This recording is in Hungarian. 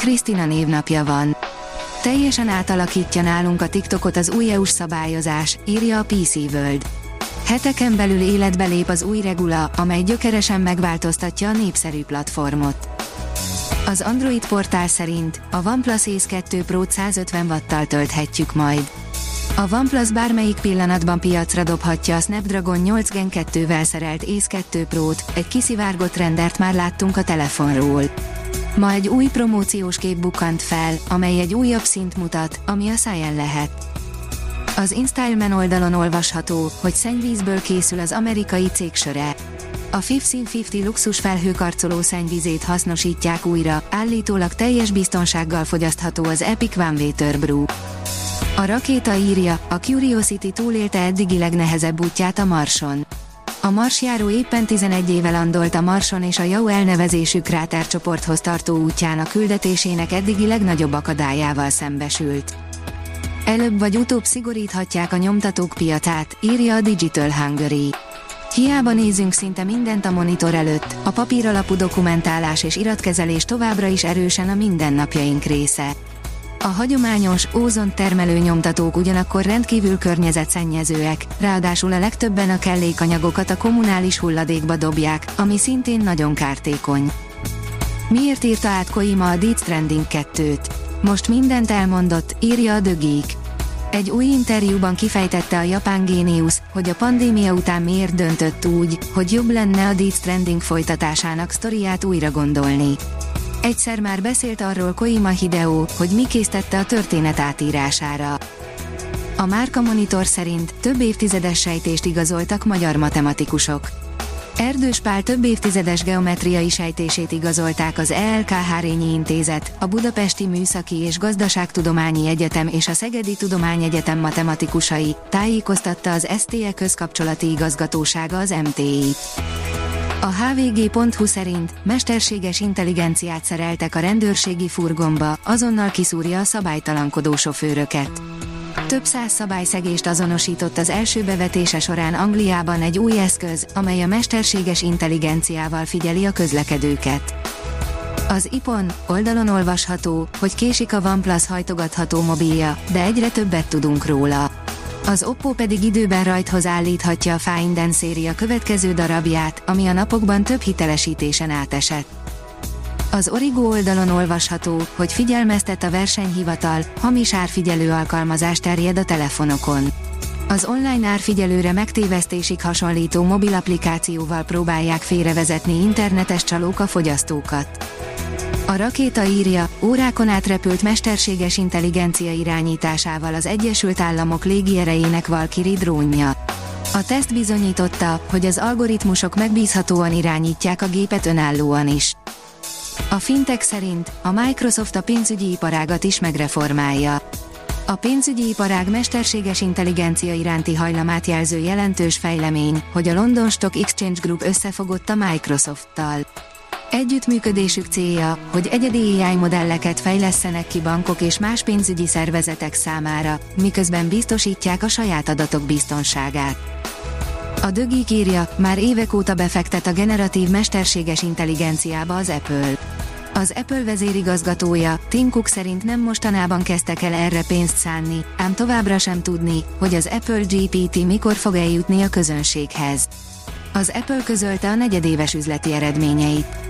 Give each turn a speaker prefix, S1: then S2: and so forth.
S1: Krisztina névnapja van. Teljesen átalakítja nálunk a TikTokot az új EU-s szabályozás, írja a PC World. Heteken belül életbe lép az új regula, amely gyökeresen megváltoztatja a népszerű platformot. Az Android portál szerint a OnePlus Ace 2 Pro 150 wattal tölthetjük majd. A OnePlus bármelyik pillanatban piacra dobhatja a Snapdragon 8 Gen 2-vel szerelt Ace 2 Pro-t, egy kiszivárgott rendert már láttunk a telefonról. Ma egy új promóciós kép bukkant fel, amely egy újabb szint mutat, ami a száján lehet. Az InStyleman oldalon olvasható, hogy szennyvízből készül az amerikai cég söre. A 1550 luxus felhőkarcoló szennyvízét hasznosítják újra, állítólag teljes biztonsággal fogyasztható az Epic One Water Brew. A rakéta írja, a Curiosity túlélte eddigi legnehezebb útját a Marson. A marsjáró éppen 11 éve landolt a Marson és a Jau elnevezésű krátercsoporthoz tartó útjának küldetésének eddigi legnagyobb akadályával szembesült. Előbb vagy utóbb szigoríthatják a nyomtatók piacát, írja a Digital Hungary. Hiába nézünk szinte mindent a monitor előtt, a papír alapú dokumentálás és iratkezelés továbbra is erősen a mindennapjaink része. A hagyományos, ózon termelő nyomtatók ugyanakkor rendkívül környezetszennyezőek, ráadásul a legtöbben a kellékanyagokat a kommunális hulladékba dobják, ami szintén nagyon kártékony. Miért írta át Koima a Deeds Trending 2-t? Most mindent elmondott, írja a Geek. Egy új interjúban kifejtette a japán géniusz, hogy a pandémia után miért döntött úgy, hogy jobb lenne a Deeds Trending folytatásának sztoriát újra gondolni. Egyszer már beszélt arról Koima Hideo, hogy mi késztette a történet átírására. A Márka Monitor szerint több évtizedes sejtést igazoltak magyar matematikusok. Erdős Pál több évtizedes geometriai sejtését igazolták az ELK Hárényi Intézet, a Budapesti Műszaki és Gazdaságtudományi Egyetem és a Szegedi Tudományegyetem matematikusai, tájékoztatta az STE közkapcsolati igazgatósága az MTI. A hvg.hu szerint mesterséges intelligenciát szereltek a rendőrségi furgonba, azonnal kiszúrja a szabálytalankodó sofőröket. Több száz szabályszegést azonosított az első bevetése során Angliában egy új eszköz, amely a mesterséges intelligenciával figyeli a közlekedőket. Az IPON oldalon olvasható, hogy késik a OnePlus hajtogatható mobilja, de egyre többet tudunk róla. Az Oppo pedig időben rajthoz állíthatja a Find széria következő darabját, ami a napokban több hitelesítésen átesett. Az Origo oldalon olvasható, hogy figyelmeztet a versenyhivatal, hamis árfigyelő alkalmazás terjed a telefonokon. Az online árfigyelőre megtévesztésig hasonlító mobil applikációval próbálják félrevezetni internetes csalók a fogyasztókat. A rakéta írja, órákon átrepült mesterséges intelligencia irányításával az Egyesült Államok légierejének Valkyrie drónja. A teszt bizonyította, hogy az algoritmusok megbízhatóan irányítják a gépet önállóan is. A fintek szerint a Microsoft a pénzügyi iparágat is megreformálja. A pénzügyi iparág mesterséges intelligencia iránti hajlamát jelző jelentős fejlemény, hogy a London Stock Exchange Group összefogott a Microsofttal. Együttműködésük célja, hogy egyedi AI modelleket fejlesztenek ki bankok és más pénzügyi szervezetek számára, miközben biztosítják a saját adatok biztonságát. A Dögik írja, már évek óta befektet a generatív mesterséges intelligenciába az Apple. Az Apple vezérigazgatója, Tim Cook szerint nem mostanában kezdtek el erre pénzt szánni, ám továbbra sem tudni, hogy az Apple GPT mikor fog eljutni a közönséghez. Az Apple közölte a negyedéves üzleti eredményeit.